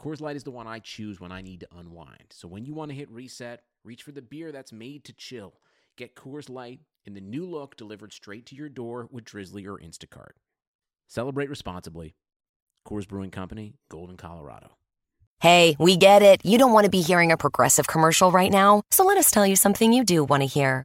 Coors Light is the one I choose when I need to unwind. So when you want to hit reset, reach for the beer that's made to chill. Get Coors Light in the new look delivered straight to your door with Drizly or Instacart. Celebrate responsibly. Coors Brewing Company, Golden, Colorado. Hey, we get it. You don't want to be hearing a progressive commercial right now. So let us tell you something you do want to hear.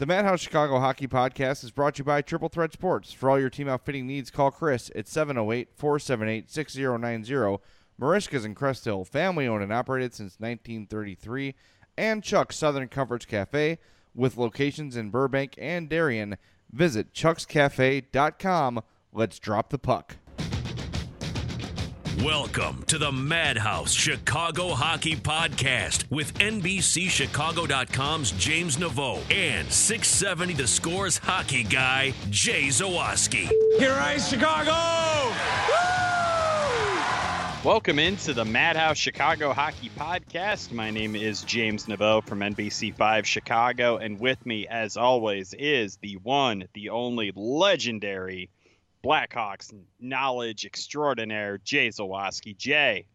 The Madhouse Chicago Hockey Podcast is brought to you by Triple Threat Sports. For all your team outfitting needs, call Chris at 708 478 6090. Merichka's in Crest Hill, family owned and operated since 1933. And Chuck's Southern Comforts Cafe with locations in Burbank and Darien. Visit chuckscafe.com. Let's drop the puck. Welcome to the Madhouse Chicago Hockey Podcast with NBCChicago.com's James Naveau and 670 The Scores hockey guy, Jay Zawaski. Here I Chicago! Welcome into the Madhouse Chicago Hockey Podcast. My name is James Naveau from NBC5 Chicago, and with me, as always, is the one, the only legendary Blackhawks knowledge extraordinaire, Jay Zawaski. Jay,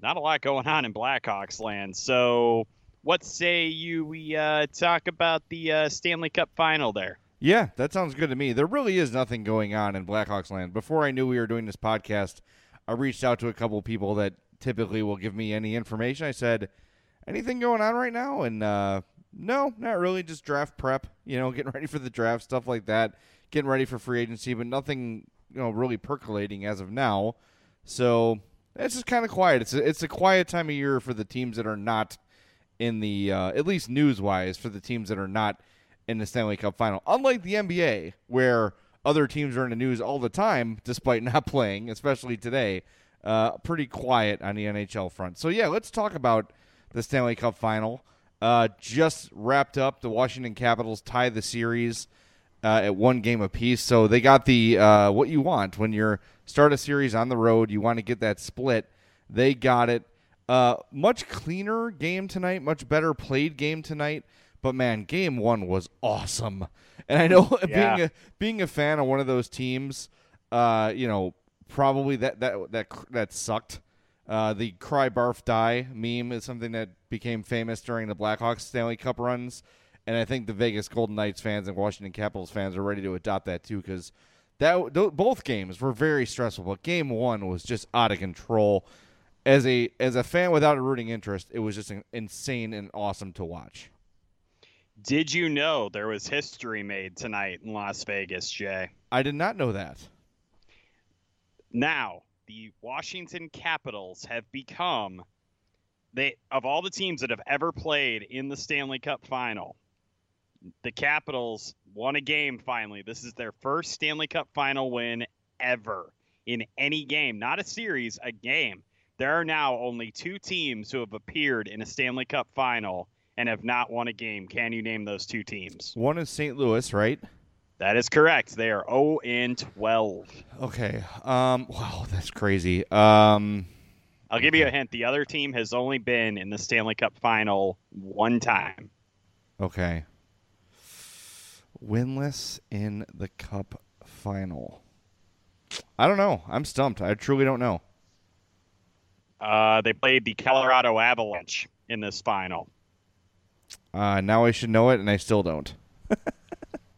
not a lot going on in Blackhawks land. So, what say you we uh, talk about the uh, Stanley Cup final there? Yeah, that sounds good to me. There really is nothing going on in Blackhawks land. Before I knew we were doing this podcast, I reached out to a couple people that typically will give me any information. I said, anything going on right now? And uh, no, not really. Just draft prep, you know, getting ready for the draft, stuff like that getting ready for free agency, but nothing you know really percolating as of now. So it's just kind of quiet. It's a, it's a quiet time of year for the teams that are not in the uh, at least news wise for the teams that are not in the Stanley Cup final. Unlike the NBA, where other teams are in the news all the time despite not playing, especially today. Uh, pretty quiet on the NHL front. So yeah, let's talk about the Stanley Cup final. Uh, just wrapped up. The Washington Capitals tie the series uh, at one game apiece. So they got the uh, what you want when you start a series on the road. You want to get that split. They got it. Uh, much cleaner game tonight. Much better played game tonight. But man, game one was awesome. And I know Yeah. being a being a fan of one of those teams, uh, you know, probably that that that that sucked. Uh, the cry barf die meme is something that became famous during the Blackhawks Stanley Cup runs, and I think the Vegas Golden Knights fans and Washington Capitals fans are ready to adopt that too because that th- both games were very stressful, but game one was just out of control. As a as a fan without a rooting interest, it was just in- insane and awesome to watch. Did you know there was history made tonight in Las Vegas, Jay? I did not know that. Now, the Washington Capitals have become they of all the teams that have ever played in the Stanley Cup final. The Capitals won a game finally. This is their first Stanley Cup final win ever in any game, not a series, a game. There are now only two teams who have appeared in a Stanley Cup final and have not won a game. Can you name those two teams? One is St. Louis, right? That is correct. They are 0 and 12. Okay. Um. Wow, that's crazy. Um. I'll give you a hint. The other team has only been in the Stanley Cup final one time. Okay. Winless in the Cup final. I don't know. I'm stumped. I truly don't know. Uh, they played the Colorado Avalanche in this final. Uh, now I should know it, and I still don't.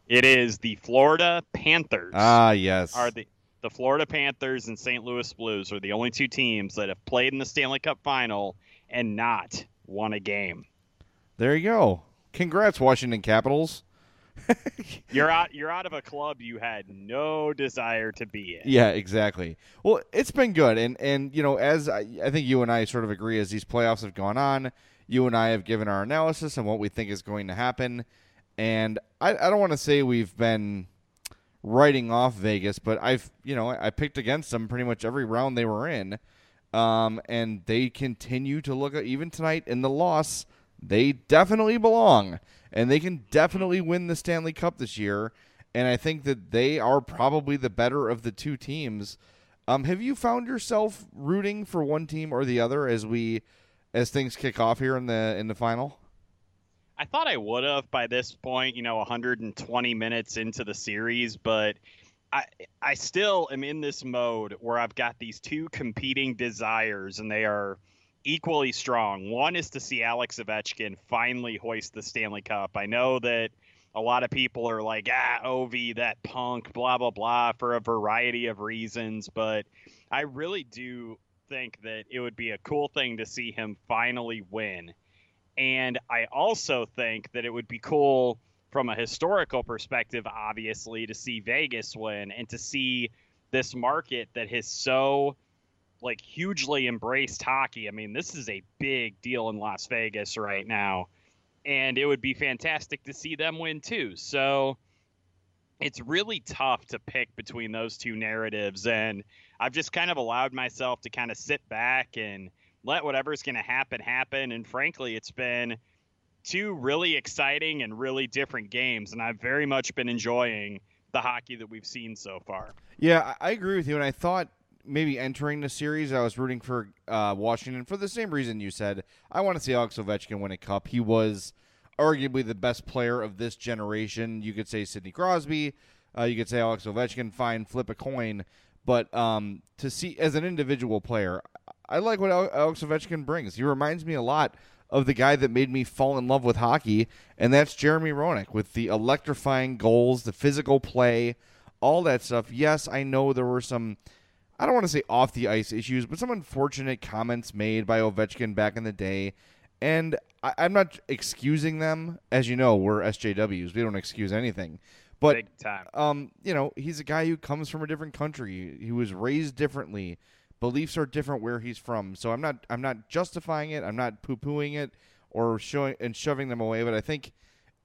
It is the Florida Panthers. Ah, yes. Are the the Florida Panthers and St. Louis Blues are the only two teams that have played in the Stanley Cup final and not won a game. there you go. Congrats, Washington Capitals. You're out. You're out of a club you had no desire to be in. Yeah, exactly. Well, it's been good, and and you know, as I, I think you and I sort of agree, as these playoffs have gone on, you and I have given our analysis on what we think is going to happen, and I, I don't want to say we've been writing off Vegas, but I've you know I picked against them pretty much every round they were in, um, and they continue to look at even tonight in the loss, they definitely belong, and they can definitely win the Stanley Cup this year. And I think that they are probably the better of the two teams. Um, have you found yourself rooting for one team or the other as we as things kick off here in the in the final? I thought I would have by this point, you know, 120 minutes into the series, but I I still am in this mode where I've got these two competing desires and they are equally strong. One is to see Alex Ovechkin finally hoist the Stanley Cup. I know that a lot of people are like, ah, Ovi, that punk, blah blah blah, for a variety of reasons, but I really do think that it would be a cool thing to see him finally win. And I also think that it would be cool from a historical perspective, obviously, to see Vegas win and to see this market that has so like hugely embraced hockey. I mean, this is a big deal in Las Vegas right now. And it would be fantastic to see them win too. So it's really tough to pick between those two narratives. And I've just kind of allowed myself to kind of sit back and let whatever's going to happen happen. And frankly, it's been two really exciting and really different games, and I've very much been enjoying the hockey that we've seen so far. Yeah, I agree with you. And I thought maybe entering the series, I was rooting for uh, Washington for the same reason you said. I want to see Alex Ovechkin win a cup. He was arguably the best player of this generation. You could say Sidney Crosby. Uh, you could say Alex Ovechkin. Fine, flip a coin. But um, to see as an individual player, I like what Alex Ovechkin brings. He reminds me a lot of the guy that made me fall in love with hockey, and that's Jeremy Roenick with the electrifying goals, the physical play, all that stuff. Yes, I know there were some, I don't want to say off the ice issues, but some unfortunate comments made by Ovechkin back in the day. And I, I'm not excusing them. As you know, we're SJWs. We don't excuse anything. But Big time. um, you know, he's a guy who comes from a different country. He was raised differently. Beliefs are different where he's from. So I'm not I'm not justifying it. I'm not poo pooing it or showing and shoving them away. But I think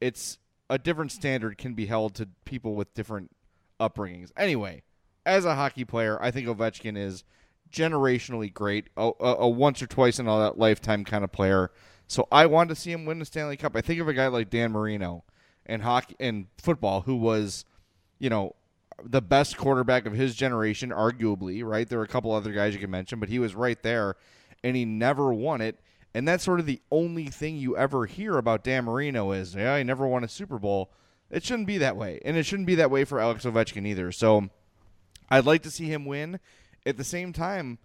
it's a different standard can be held to people with different upbringings. Anyway, as a hockey player, I think Ovechkin is generationally great, a, a, a once or twice in a lifetime kind of player. So I want to see him win the Stanley Cup. I think of a guy like Dan Marino in hockey and football who was, you know, the best quarterback of his generation, arguably, right? There were a couple other guys you could mention, but he was right there and he never won it. And that's sort of the only thing you ever hear about Dan Marino is, yeah, he never won a Super Bowl. It shouldn't be that way. And it shouldn't be that way for Alex Ovechkin either. So I'd like to see him win. At the same time,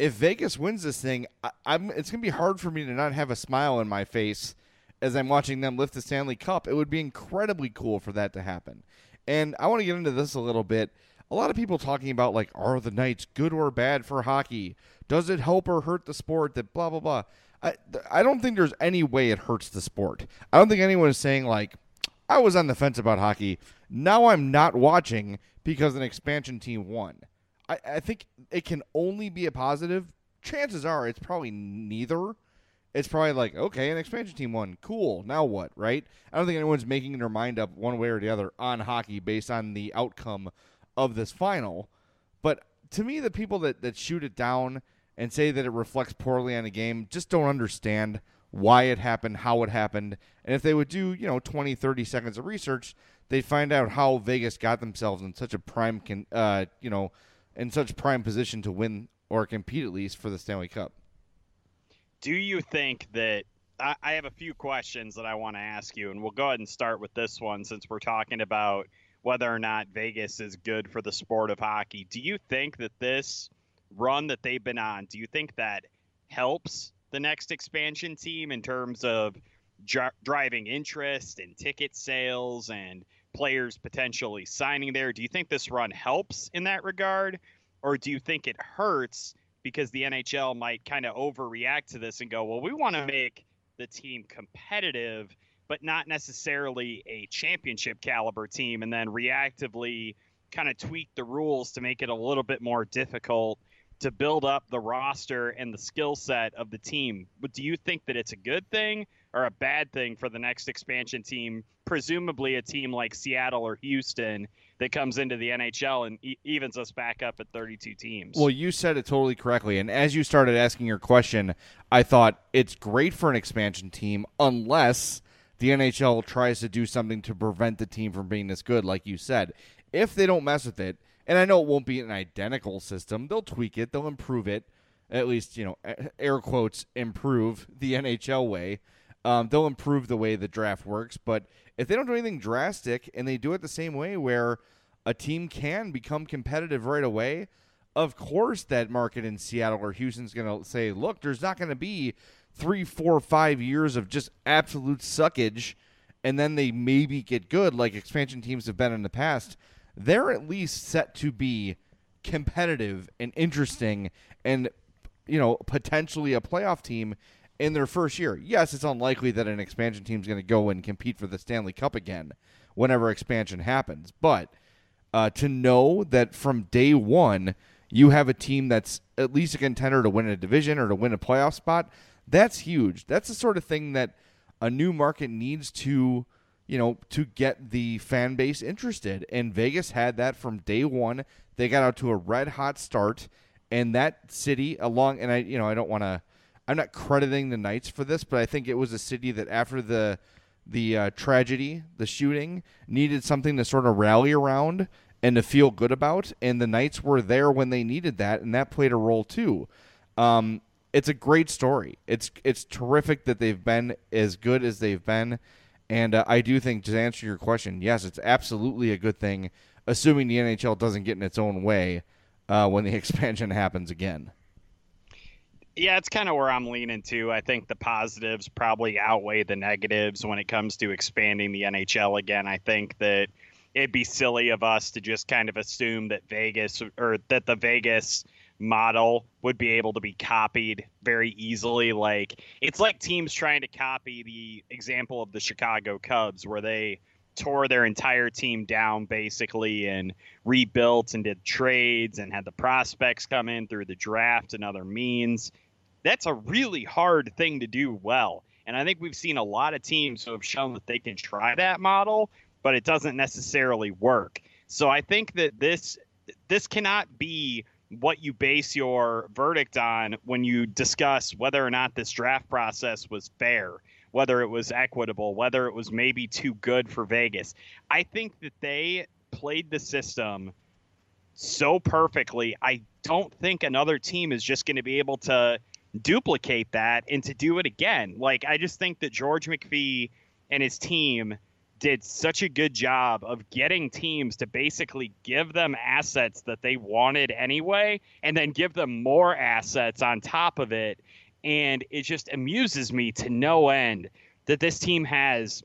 if Vegas wins this thing, I, I'm it's gonna be hard for me to not have a smile on my face as I'm watching them lift the Stanley Cup. It would be incredibly cool for that to happen. And I want to get into this a little bit. a lot of people talking about like are the Knights good or bad for hockey? Does it help or hurt the sport? That blah blah blah. I I don't think there's any way it hurts the sport. I don't think anyone is saying like I was on the fence about hockey. Now I'm not watching because an expansion team won. I, I think it can only be a positive. Chances are it's probably neither. It's probably like, okay, an expansion team won. Cool. Now what, right? I don't think anyone's making their mind up one way or the other on hockey based on the outcome of this final. But to me, the people that, that shoot it down and say that it reflects poorly on the game just don't understand why it happened, how it happened. And if they would do, you know, 20, 30 seconds of research, they'd find out how Vegas got themselves in such a prime, con- uh, you know, in such prime position to win or compete at least for the Stanley Cup. Do you think that I, I have a few questions that I want to ask you, and we'll go ahead and start with this one since we're talking about whether or not Vegas is good for the sport of hockey. Do you think that this run that they've been on, do you think that helps the next expansion team in terms of dri- driving interest and ticket sales and players potentially signing there? Do you think this run helps in that regard? Or do you think it hurts because the NHL might kind of overreact to this and go, well, we want to make the team competitive, but not necessarily a championship caliber team, and then reactively kind of tweak the rules to make it a little bit more difficult to build up the roster and the skill set of the team. But do you think that it's a good thing or a bad thing for the next expansion team, presumably a team like Seattle or Houston that comes into the NHL and e- evens us back up at 32 teams? Well, you said it totally correctly. And as you started asking your question, I thought it's great for an expansion team unless the NHL tries to do something to prevent the team from being this good, like you said. If they don't mess with it, and I know it won't be an identical system. They'll tweak it. They'll improve it. At least, you know, air quotes, improve the NHL way. Um, they'll improve the way the draft works. But if they don't do anything drastic and they do it the same way where a team can become competitive right away, of course that market in Seattle or Houston's going to say, look, there's not going to be three, four, five years of just absolute suckage, and then they maybe get good like expansion teams have been in the past they're at least set to be competitive and interesting and you know potentially a playoff team in their first year. Yes, it's unlikely that an expansion team is going to go and compete for the Stanley Cup again whenever expansion happens, but uh, to know that from day one you have a team that's at least a contender to win a division or to win a playoff spot, that's huge. That's the sort of thing that a new market needs to you know, to get the fan base interested. And Vegas had that from day one. They got out to a red hot start, and that city along and I, you know, I don't want to. I'm not crediting the Knights for this, but I think it was a city that after the the uh, tragedy, the shooting, needed something to sort of rally around and to feel good about. And the Knights were there when they needed that, and that played a role too. Um, it's a great story. It's it's terrific that they've been as good as they've been. And uh, I do think, to answer your question, yes, it's absolutely a good thing, assuming the NHL doesn't get in its own way uh, when the expansion happens again. Yeah, it's kind of where I'm leaning to. I think the positives probably outweigh the negatives when it comes to expanding the NHL again. I think that it'd be silly of us to just kind of assume that Vegas or that the Vegas model would be able to be copied very easily. Like it's like teams trying to copy the example of the Chicago Cubs where they tore their entire team down basically and rebuilt and did trades and had the prospects come in through the draft and other means. That's a really hard thing to do well. And I think we've seen a lot of teams who have shown that they can try that model, but it doesn't necessarily work. So I think that this this cannot be what you base your verdict on when you discuss whether or not this draft process was fair, whether it was equitable, whether it was maybe too good for Vegas. I think that they played the system so perfectly. I don't think another team is just going to be able to duplicate that and to do it again. Like, I just think that George McPhee and his team did such a good job of getting teams to basically give them assets that they wanted anyway and then give them more assets on top of it and it just amuses me to no end that this team has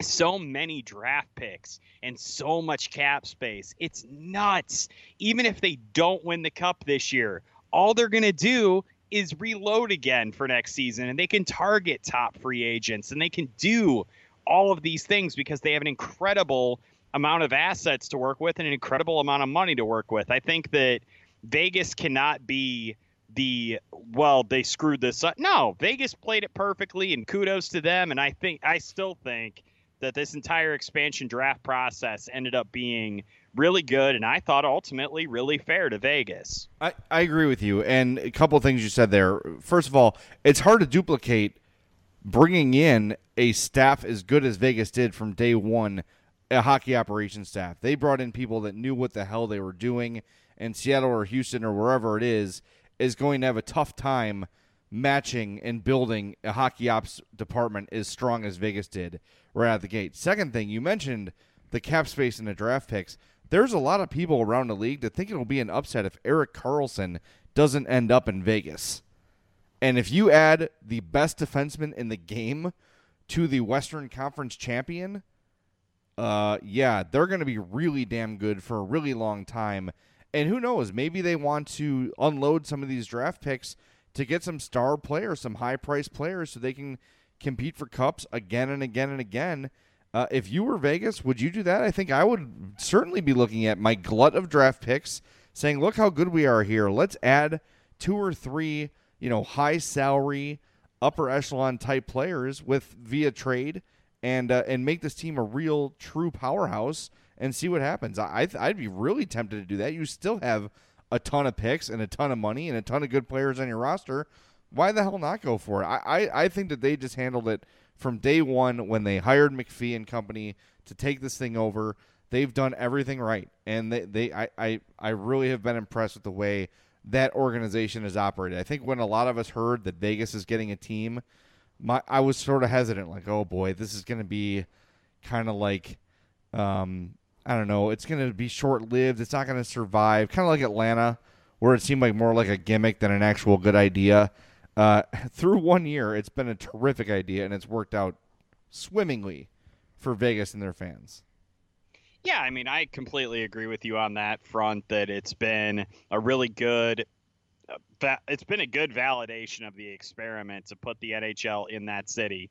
so many draft picks and so much cap space. It's nuts. Even if they don't win the cup this year, all they're going to do is reload again for next season and they can target top free agents and they can do all of these things because they have an incredible amount of assets to work with and an incredible amount of money to work with. I think that Vegas cannot be the well they screwed this up. No, Vegas played it perfectly and kudos to them and I think I still think that this entire expansion draft process ended up being really good and I thought ultimately really fair to Vegas. I, I agree with you. And a couple of things you said there. First of all, it's hard to duplicate bringing in a staff as good as Vegas did from day one, a hockey operations staff. They brought in people that knew what the hell they were doing, and Seattle or Houston or wherever it is is going to have a tough time matching and building a hockey ops department as strong as Vegas did right out the gate. Second thing, you mentioned the cap space and the draft picks. There's a lot of people around the league that think it'll be an upset if Erik Karlsson doesn't end up in Vegas. And if you add the best defenseman in the game to the Western Conference champion, uh, yeah, they're going to be really damn good for a really long time. And who knows? Maybe they want to unload some of these draft picks to get some star players, some high priced players, so they can compete for cups again and again and again. Uh, if you were Vegas, would you do that? I think I would certainly be looking at my glut of draft picks, saying, "Look how good we are here. Let's add two or three, you know, high salary, upper echelon type players with via trade, and uh, and make this team a real, true powerhouse, and see what happens." I I'd be really tempted to do that. You still have a ton of picks and a ton of money and a ton of good players on your roster. Why the hell not go for it? I, I, I think that they just handled it from day one when they hired McPhee and company to take this thing over. They've done everything right, and they, they I, I, I really have been impressed with the way that organization has operated. I think when a lot of us heard that Vegas is getting a team, my I was sort of hesitant, like, oh boy, this is going to be kind of like, um, I don't know, it's going to be short lived. It's not going to survive, kind of like Atlanta, where it seemed like more like a gimmick than an actual good idea. Uh, through one year, it's been a terrific idea, and it's worked out swimmingly for Vegas and their fans. Yeah, I mean, I completely agree with you on that front. That it's been a really good, uh, it's been a good validation of the experiment to put the NHL in that city,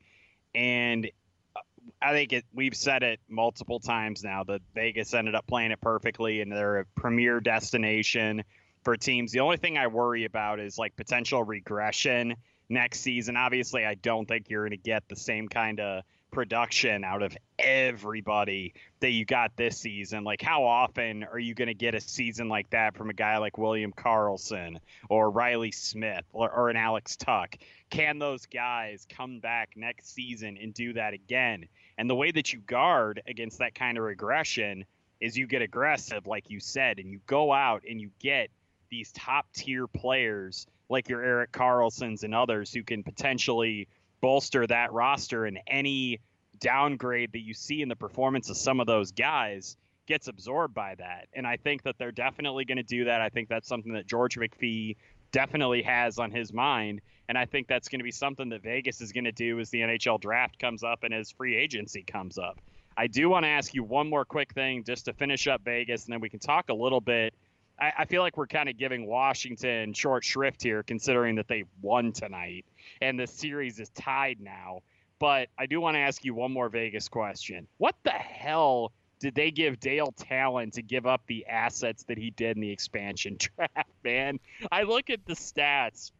and uh, I think it, we've said it multiple times now that Vegas ended up playing it perfectly, and they're a premier destination for teams. The only thing I worry about is like potential regression next season. Obviously, I don't think you're going to get the same kind of production out of everybody that you got this season. Like, how often are you going to get a season like that from a guy like William Karlsson or Reilly Smith or, or an Alex Tuch? Can those guys come back next season and do that again? And the way that you guard against that kind of regression is you get aggressive, like you said, and you go out and you get these top tier players like your Erik Karlssons and others who can potentially bolster that roster and any downgrade that you see in the performance of some of those guys gets absorbed by that. And I think that they're definitely going to do that. I think that's something that George McPhee definitely has on his mind. And I think that's going to be something that Vegas is going to do as the NHL draft comes up and as free agency comes up. I do want to ask you one more quick thing just to finish up Vegas, and then we can talk a little bit. I, I feel like we're kind of giving Washington short shrift here, considering that they won tonight and the series is tied now. But I do want to ask you one more Vegas question. What the hell did they give Dale Tallon to give up the assets that he did in the expansion draft, man? I look at the stats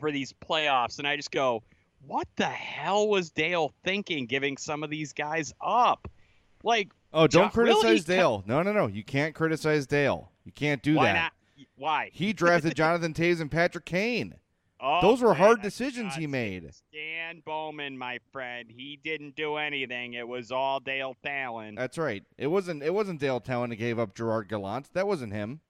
for these playoffs and I just go, what the hell was Dale thinking giving some of these guys up? Like, oh, don't criticize really? Dale. No, no, no. You can't criticize Dale. You can't do Why that. Not? Why? He drafted Jonathan Toews and Patrick Kane. Oh, Those were hard decisions he made. Stan Bowman, my friend, he didn't do anything. It was all Dale Tallon. That's right. It wasn't. It wasn't Dale Tallon who gave up Gerard Gallant. That wasn't him.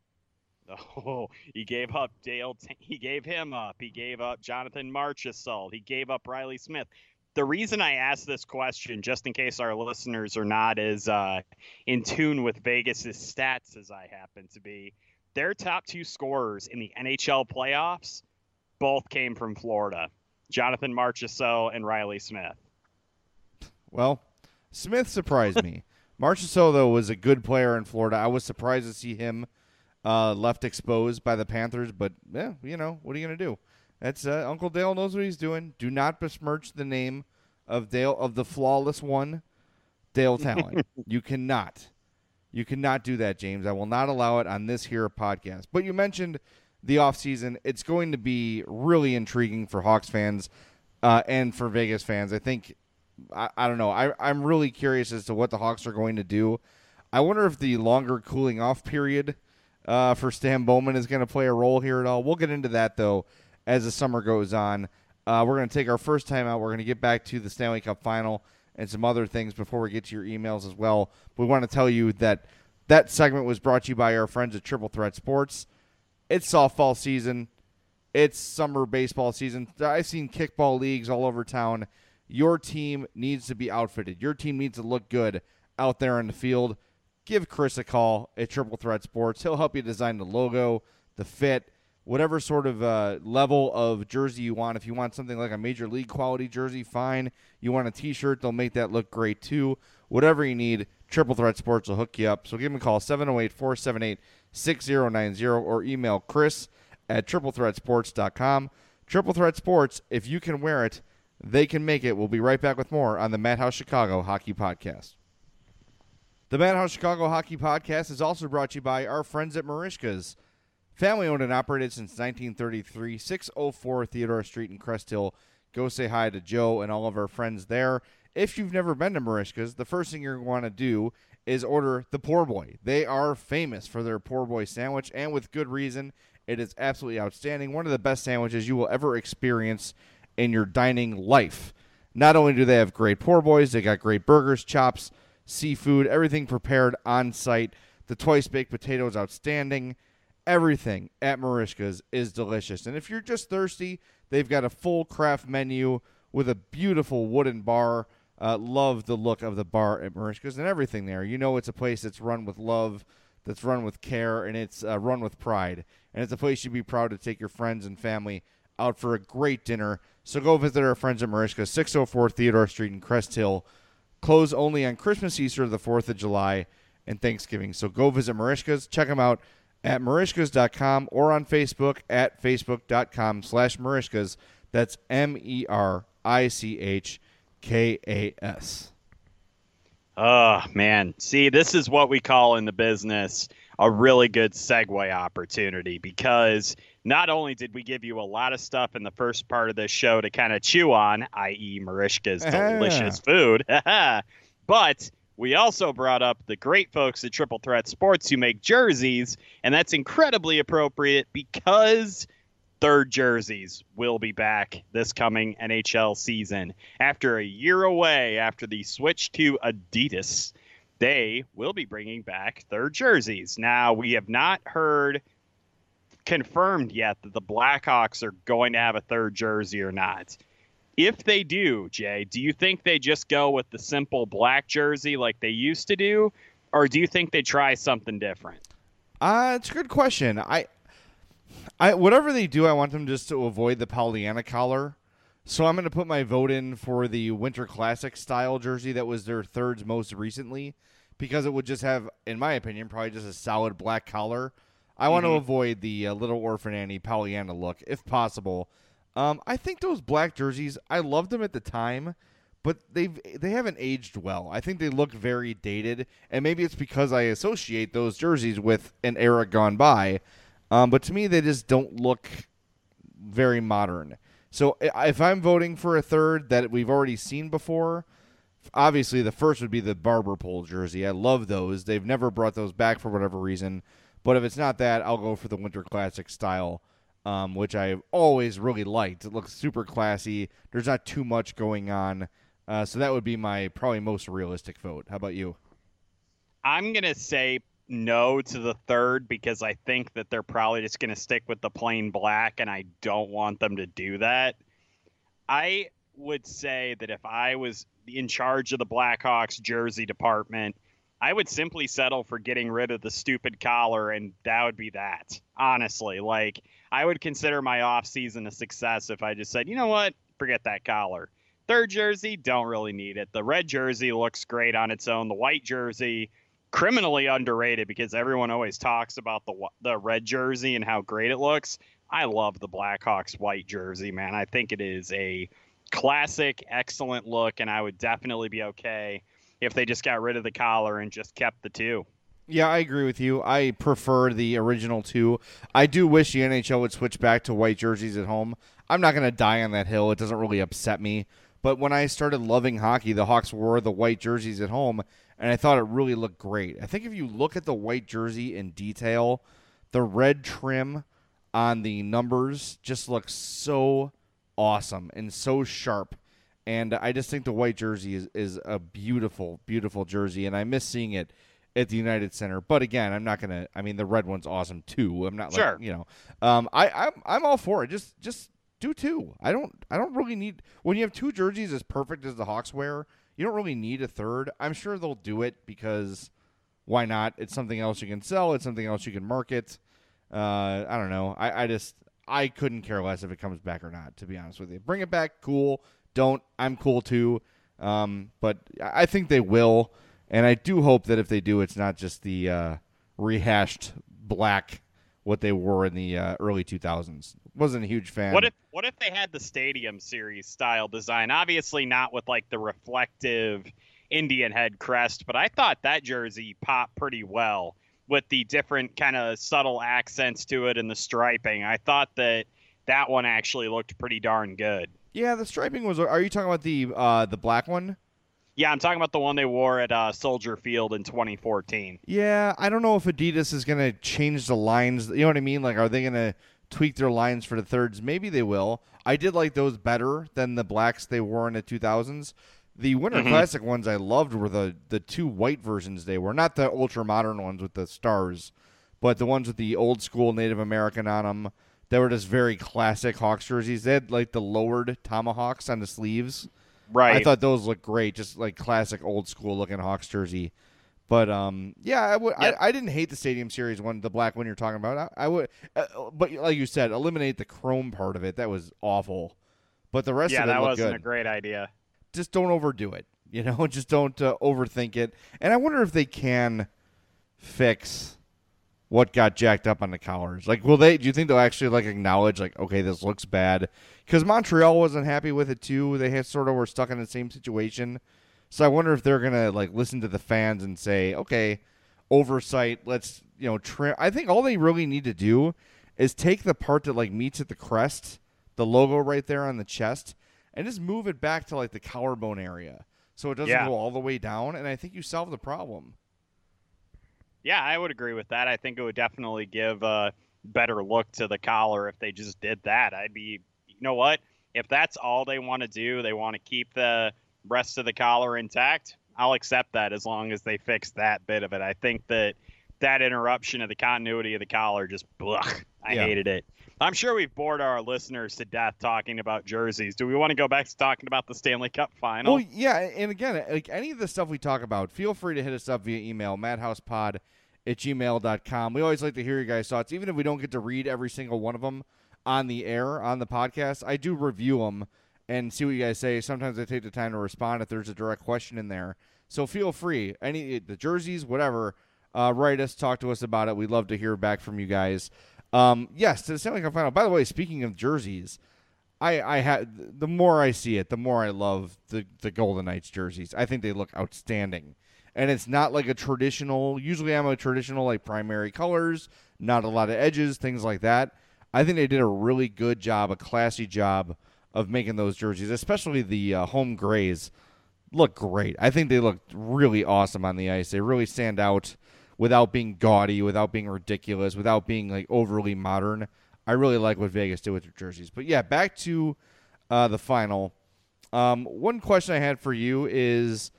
Oh, he gave up Dale. He gave him up. He gave up Jonathan Marchessault. He gave up Reilly Smith. The reason I ask this question, just in case our listeners are not as uh, in tune with Vegas's stats as I happen to be, their top two scorers in the NHL playoffs both came from Florida. Jonathan Marchessault and Reilly Smith. Well, Smith surprised me. Marchessault, though, was a good player in Florida. I was surprised to see him uh, left exposed by the Panthers, but yeah, you know, what are you going to do? That's uh, Uncle Dale knows what he's doing. Do not besmirch the name of Dale of the flawless one, Dale Tallon. you cannot. You cannot do that, James. I will not allow it on this here podcast. But you mentioned the offseason. It's going to be really intriguing for Hawks fans uh, and for Vegas fans. I think I, I don't know. I, I'm really curious as to what the Hawks are going to do. I wonder if the longer cooling off period uh, for Stan Bowman is going to play a role here at all. We'll get into that though as the summer goes on. Uh, we're going to take our first time out. We're going to get back to the Stanley Cup final and some other things before we get to your emails as well. We want to tell you that that segment was brought to you by our friends at Triple Threat Sports. It's softball season. It's summer baseball season. I've seen kickball leagues all over town. Your team needs to be outfitted. Your team needs to look good out there in the field. Give Chris a call at Triple Threat Sports. He'll help you design the logo, the fit, whatever sort of uh, level of jersey you want. If you want something like a major league quality jersey, fine. You want a T-shirt, they'll make that look great too. Whatever you need, Triple Threat Sports will hook you up. So give them a call 708-478-6090 or email Chris at triplethreatsports.com. Triple Threat Sports, if you can wear it, they can make it. We'll be right back with more on the Madhouse Chicago Hockey Podcast. The Madhouse Chicago Hockey Podcast is also brought to you by our friends at Merichka's. Family owned and operated since 1933, 604 Theodore Street in Crest Hill. Go say hi to Joe and all of our friends there. If you've never been to Merichka's, the first thing you're going to want to do is order the Poor Boy. They are famous for their Poor Boy sandwich, and with good reason. It is absolutely outstanding. One of the best sandwiches you will ever experience in your dining life. Not only do they have great poor boys, they got great burgers, chops, seafood, everything prepared on site. The twice baked potato is outstanding. Everything at Merichka's is delicious. And if you're just thirsty, they've got a full craft menu with a beautiful wooden bar. Uh, love the look of the bar at Merichka's and everything there. You know, it's a place that's run with love, that's run with care, and it's uh, run with pride. And it's a place you'd be proud to take your friends and family out for a great dinner. So go visit our friends at Merichka, 604 Theodore Street in Crest Hill. Close only on Christmas, Easter, the 4th of July, and Thanksgiving. So go visit Merichka's. Check them out at merichkas.com or on Facebook at facebook.com slash Merichkas. That's M E R I C H K A S. Oh, man. See, this is what we call in the business a really good segue opportunity because not only did we give you a lot of stuff in the first part of this show to kind of chew on, i.e., Merichka's delicious food, but we also brought up the great folks at Triple Threat Sports who make jerseys, and that's incredibly appropriate because third jerseys will be back this coming NHL season. After a year away after the switch to Adidas, they will be bringing back third jerseys. Now, we have not heard confirmed yet that the Blackhawks are going to have a third jersey or not. If they do, Jay, do you think they just go with the simple black jersey like they used to do, or do you think they try something different? Uh, it's a good question. I, I whatever they do, I want them just to avoid the Pollyanna collar. So I'm going to put my vote in for the Winter Classic style jersey that was their third most recently, because it would just have, in my opinion, probably just a solid black collar I want Mm-hmm. to avoid the uh, Little Orphan Annie Pollyanna look if possible. Um, I think those black jerseys, I loved them at the time, but they've they haven't aged well. I think they look very dated, and maybe it's because I associate those jerseys with an era gone by. Um, but to me, they just don't look very modern. So if I'm voting for a third that we've already seen before, obviously the first would be the barber pole jersey. I love those. They've never brought those back for whatever reason. But if it's not that, I'll go for the winter classic style, um, which I've always really liked. It looks super classy. There's not too much going on. Uh, so that would be my probably most realistic vote. How about you? I'm going to say no to the third because I think that they're probably just going to stick with the plain black, and I don't want them to do that. I would say that if I was in charge of the Blackhawks jersey department, I would simply settle for getting rid of the stupid collar, and that would be that. Honestly, like I would consider my off season a success if I just said, you know what, forget that collar. Third jersey, don't really need it. The red jersey looks great on its own. The white jersey, criminally underrated because everyone always talks about the the red jersey and how great it looks. I love the Blackhawks white jersey, man. I think it is a classic, excellent look, and I would definitely be okay if they just got rid of the collar and just kept the two. Yeah, I agree with you. I prefer the original two. I do wish the NHL would switch back to white jerseys at home. I'm not going to die on that hill. It doesn't really upset me. But when I started loving hockey, the Hawks wore the white jerseys at home, and I thought it really looked great. I think if you look at the white jersey in detail, the red trim on the numbers just looks so awesome and so sharp. And I just think the white jersey is, is a beautiful, beautiful jersey, and I miss seeing it at the United Center. But again, I'm not gonna. I mean, the red one's awesome too. I'm not sure. like you know. Um, I I'm I'm all for it. Just just do two. I don't I don't really need when you have two jerseys as perfect as the Hawks wear. You don't really need a third. I'm sure they'll do it because why not? It's something else you can sell. It's something else you can market. Uh, I don't know. I, I just I couldn't care less if it comes back or not. To be honest with you, bring it back. Cool. Don't. I'm cool too. Um, but I think they will, and I do hope that if they do, it's not just the uh, rehashed black what they were in the uh, early 2000s. Wasn't a huge fan. What if what if they had the Stadium Series style design? Obviously not with like the reflective Indian head crest, but I thought that jersey popped pretty well with the different kind of subtle accents to it and the striping. I thought that that one actually looked pretty darn good. Yeah, the striping was. Are you talking about the uh, the black one? Yeah, I'm talking about the one they wore at uh, Soldier Field in 2014. Yeah, I don't know if Adidas is going to change the lines. You know what I mean? Like, are they going to tweak their lines for the thirds? Maybe they will. I did like those better than the blacks they wore in the 2000s. The Winter Mhm. Classic ones I loved were the the two white versions they were, not the ultra modern ones with the stars, but the ones with the old school Native American on them. They were just very classic Hawks jerseys. They had like the lowered tomahawks on the sleeves. Right. I thought those looked great, just like classic old school looking Hawks jersey. But um, yeah, I would. Yep. I, I didn't hate the Stadium Series one, the black one you're talking about. I, I would, uh, but like you said, eliminate the chrome part of it. That was awful. But the rest yeah, of it that wasn't good. a great idea. Just don't overdo it. You know, just don't uh, overthink it. And I wonder if they can fix what got jacked up on the collars. Like, will they? Do you think they'll actually like acknowledge, like, okay, this looks bad? Because Montreal wasn't happy with it too. They had sort of were stuck in the same situation. So I wonder if they're gonna like listen to the fans and say, okay, oversight. Let's you know trim. I think all they really need to do is take the part that like meets at the crest, the logo right there on the chest, and just move it back to like the collarbone area, so it doesn't Yeah. go all the way down. And I think you solve the problem. Yeah, I would agree with that. I think it would definitely give a better look to the collar if they just did that. I'd be, you know what? If that's all they want to do, they want to keep the rest of the collar intact. I'll accept that as long as they fix that bit of it. I think that that interruption of the continuity of the collar just, I Yeah. hated it. I'm sure we've bored our listeners to death talking about jerseys. Do we want to go back to talking about the Stanley Cup final? Well, yeah, and again, like any of the stuff we talk about, feel free to hit us up via email, madhousepod at gmail.com. We always like to hear your guys' thoughts, even if we don't get to read every single one of them on the air, on the podcast. I do review them and see what you guys say. Sometimes I take the time to respond if there's a direct question in there. So feel free, any the jerseys, whatever, uh, write us, talk to us about it. We'd love to hear back from you guys. Um, yes, to the Stanley Cup final. By the way, speaking of jerseys, I I had the more I see it, the more I love the the Golden Knights jerseys. I think they look outstanding, and it's not like a traditional. Usually, I'm a traditional like primary colors, not a lot of edges, things like that. I think they did a really good job, a classy job of making those jerseys, especially the uh, home grays. Look great. I think they look really awesome on the ice. They really stand out without being gaudy, without being ridiculous, without being like overly modern. I really like what Vegas did with their jerseys. But yeah, back to uh, the final. Um, one question I had for you is,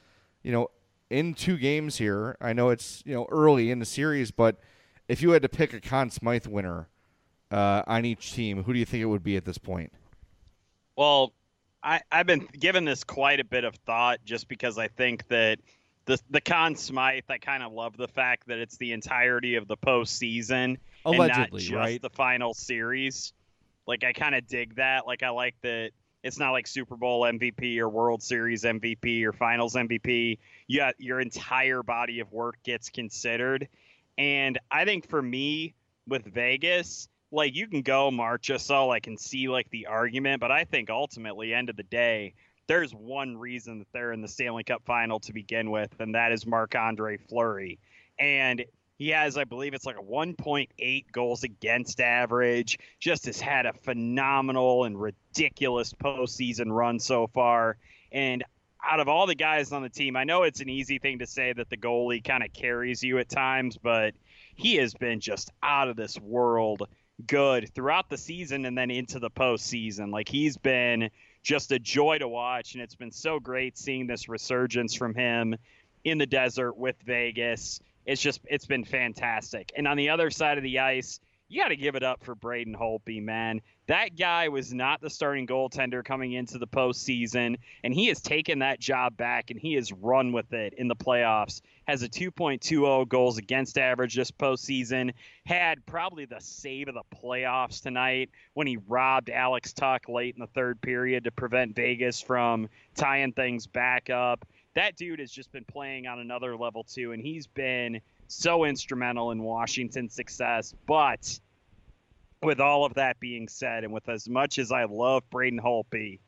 you know, in two games here, I know it's you know early in the series, but if you had to pick a Conn Smythe winner uh, on each team, who do you think it would be at this point? Well, I, I've been given this quite a bit of thought just because I think that the the Conn Smythe, I kind of love the fact that it's the entirety of the postseason and not Allegedly, just right? the final series. Like I kind of dig that. Like I like that It's not like Super Bowl MVP or World Series MVP or Finals MVP. Yeah, your entire body of work gets considered. And I think for me with Vegas, like you can go Marchessault, I can see like the argument, but I think ultimately, end of the day, there's one reason that they're in the Stanley Cup final to begin with, and that is Marc Andre Fleury. And he has, I believe it's like a 1.8 goals against average. Just has had a phenomenal and ridiculous postseason run so far. And out of all the guys on the team, I know it's an easy thing to say that the goalie kind of carries you at times, but he has been just out of this world good throughout the season and then into the postseason. Like he's been just a joy to watch, and it's been so great seeing this resurgence from him in the desert with Vegas. It's just it's been fantastic. And on the other side of the ice, you got to give it up for Braden Holtby, man. That guy was not the starting goaltender coming into the postseason, and he has taken that job back and he has run with it in the playoffs. Has a 2.20 goals against average this postseason. Had probably the save of the playoffs tonight when he robbed Alex Tuch late in the third period to prevent Vegas from tying things back up. That dude has just been playing on another level too, and he's been so instrumental in Washington's success. But with all of that being said, and with as much as I love Braden Holtby,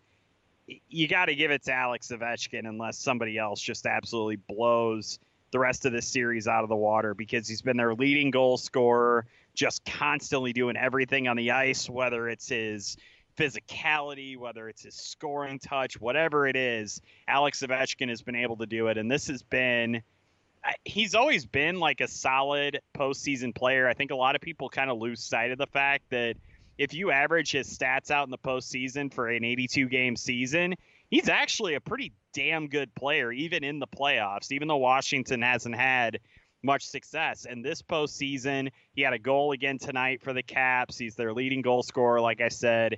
you got to give it to Alex Ovechkin unless somebody else just absolutely blows the rest of this series out of the water because he's been their leading goal scorer, just constantly doing everything on the ice, whether it's his physicality, whether it's his scoring touch, whatever it is. Alex Ovechkin has been able to do it, and this has been he's always been like a solid postseason player. I think a lot of people kind of lose sight of the fact that if you average his stats out in the postseason for an 82 game season, he's actually a pretty damn good player, even in the playoffs, even though Washington hasn't had much success. And this postseason, he had a goal again tonight for the Caps. He's their leading goal scorer, like I said.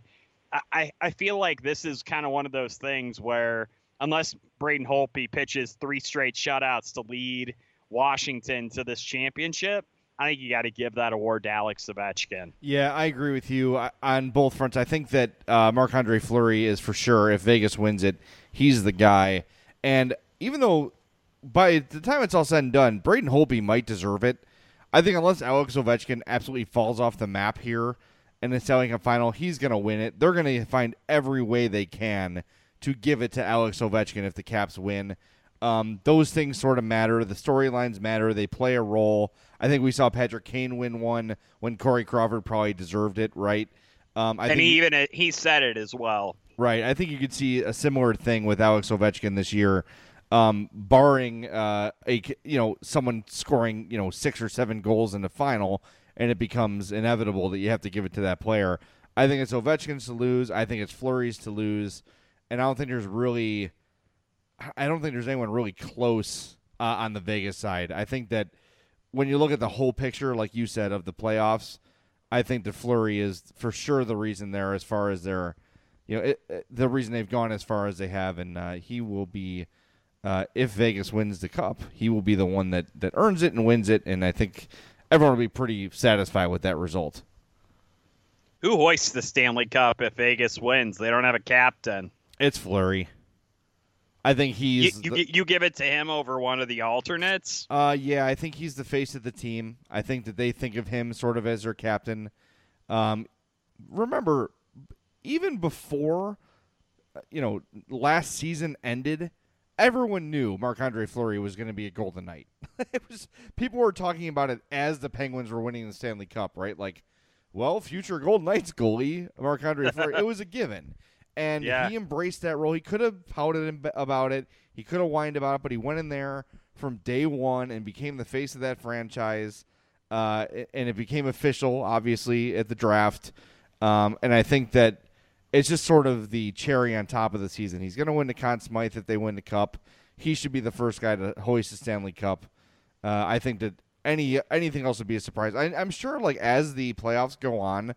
I, I feel like this is kind of one of those things where unless Braden Holtby pitches three straight shutouts to lead Washington to this championship, I think you got to give that award to Alex Ovechkin. Yeah, I agree with you on both fronts. I think that uh, Marc Andre Fleury is for sure. If Vegas wins it, he's the guy. And even though by the time it's all said and done, Braden Holtby might deserve it. I think unless Alex Ovechkin absolutely falls off the map here in the Stanley Cup final, he's going to win it. They're going to find every way they can to give it to Alex Ovechkin if the Caps win. Um, those things sort of matter. The storylines matter. They play a role. I think we saw Patrick Kane win one when Corey Crawford probably deserved it, right? Um, I and he even he said it as well. Right. I think you could see a similar thing with Alex Ovechkin this year, um, barring uh, a you know someone scoring you know six or seven goals in the final, and it becomes inevitable that you have to give it to that player. I think it's Ovechkin's to lose. I think it's Fleury's to lose and I don't think there's really, I don't think there's anyone really close uh, on the Vegas side. I think that when you look at the whole picture, like you said, of the playoffs, I think the Fleury is for sure the reason there as far as their, you know, it, it, the reason they've gone as far as they have, and uh, he will be. Uh, if Vegas wins the cup, he will be the one that, that earns it and wins it, and I think everyone will be pretty satisfied with that result. Who hoists the Stanley Cup if Vegas wins? They don't have a captain. It's Fleury. I think he's. You, you, the, you, give it to him over one of the alternates. Uh, yeah, I think he's the face of the team. I think that they think of him sort of as their captain. Um, remember, even before, uh, you know, last season ended, everyone knew Marc Andre Fleury was going to be a Golden Knight. it was people were talking about it as the Penguins were winning the Stanley Cup, right? Like, well, future Golden Knights goalie Marc Andre Fleury. it was a given and yeah. he embraced that role. He could have pouted about it. He could have whined about it, but he went in there from day one and became the face of that franchise. Uh, and it became official, obviously, at the draft. Um, and I think that it's just sort of the cherry on top of the season. He's going to win the Conn Smythe if they win the Cup. He should be the first guy to hoist the Stanley Cup. Uh, I think that any anything else would be a surprise. I, I'm sure, like as the playoffs go on,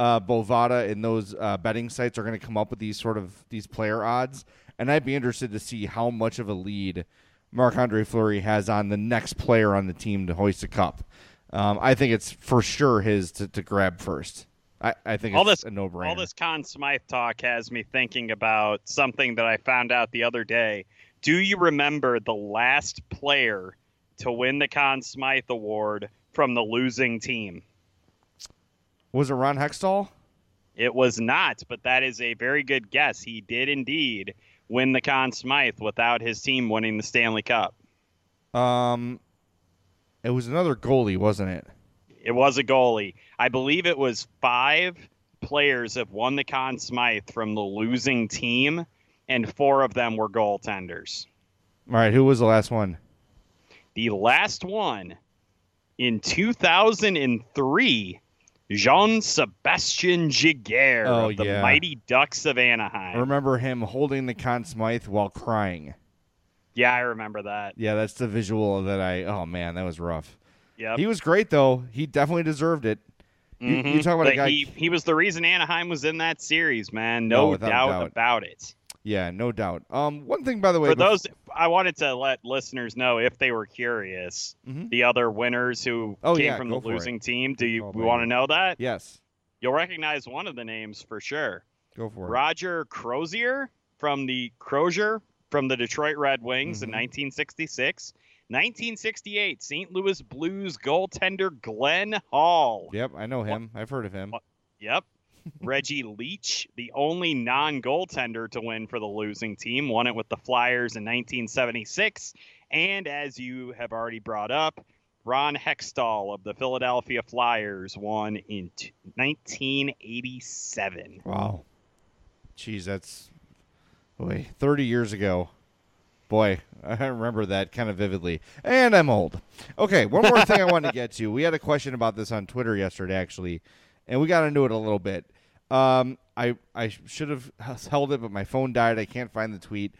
uh, Bovada and those uh, betting sites are going to come up with these sort of these player odds, and I'd be interested to see how much of a lead Marc Andre Fleury has on the next player on the team to hoist a cup. Um, I think it's for sure his to, to grab first. I, I think All it's this- a no-brainer. All this Conn Smythe talk has me thinking about something that I found out the other day. Do you remember the last player to win the Conn Smythe Award from the losing team? Was it Ron Hextall? It was not, but that is a very good guess. He did indeed win the Conn Smythe without his team winning the Stanley Cup. Um, it was another goalie, wasn't it? It was a goalie. I believe it was five players have won the Conn Smythe from the losing team, and four of them were goaltenders. All right, who was the last one? The last one in 2003, Jean Sebastien Giguere Oh, of the yeah. Mighty Ducks of Anaheim. I remember him holding the Conn Smythe while crying. yeah, I remember that. Yeah, that's the visual that I. Oh man, that was rough. Yeah, He was great though. He definitely deserved it. You, you mm-hmm. talk about But a guy. he, he was the reason Anaheim was in that series, man. No, No, doubt, doubt. about it. Yeah, no doubt. Um, one thing by the way, For those, I wanted to let listeners know if they were curious, Mhm. the other winners who Oh, came yeah, from the for it. losing team. Do you Oh, we want to know that? yes, You'll recognize one of the names for sure. go for it. Roger Crozier from the Crozier from the Detroit Red Wings Mhm. in 1966. 1968, St. Louis Blues goaltender Glenn Hall. Yep, I know him. I've heard of him. Yep. Reggie Leach, the only non goaltender to win for the losing team, won it with the Flyers in 1976. And as you have already brought up, Ron Hextall of the Philadelphia Flyers won in t- 1987. Wow. Jeez, that's boy, 30 years ago. Boy, I remember that kind of vividly. And I'm old. Okay, one more thing I wanted to get to. We had a question about this on Twitter yesterday, actually, and we got into it a little bit. Um, I I should have held it, but my phone died. I can't find the tweet.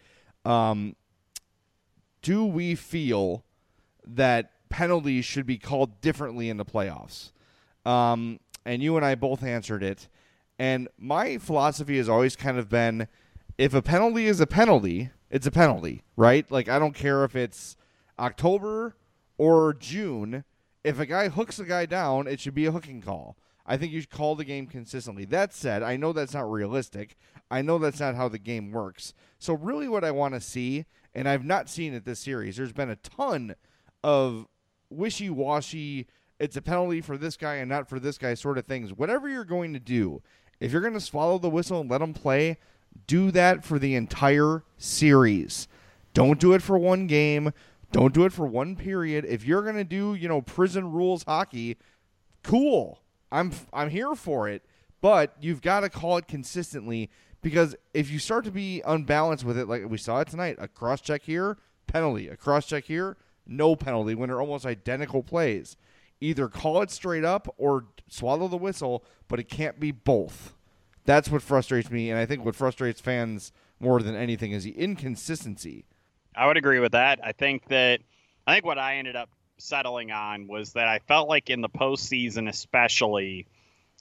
Um, do we feel that penalties should be called differently in the playoffs? Um, and you and I both answered it. And my philosophy has always kind of been if a penalty is a penalty, it's a penalty, right? Like, I don't care if it's October or June. If a guy hooks a guy down, it should be a hooking call. I think you should call the game consistently. That said, I know that's not realistic. I know that's not how the game works. So, really, what I want to see, and I've not seen it this series, there's been a ton of wishy washy, it's a penalty for this guy and not for this guy sort of things. Whatever you're going to do, if you're going to swallow the whistle and let them play, do that for the entire series. Don't do it for one game. Don't do it for one period. If you're going to do, you know, prison rules hockey, cool. I'm I'm here for it, but you've got to call it consistently because if you start to be unbalanced with it, like we saw it tonight, a cross check here, penalty, a cross check here, no penalty when they're almost identical plays. Either call it straight up or swallow the whistle, but it can't be both. That's what frustrates me, and I think what frustrates fans more than anything is the inconsistency. I would agree with that. I think that I think what I ended up settling on was that I felt like in the postseason, especially,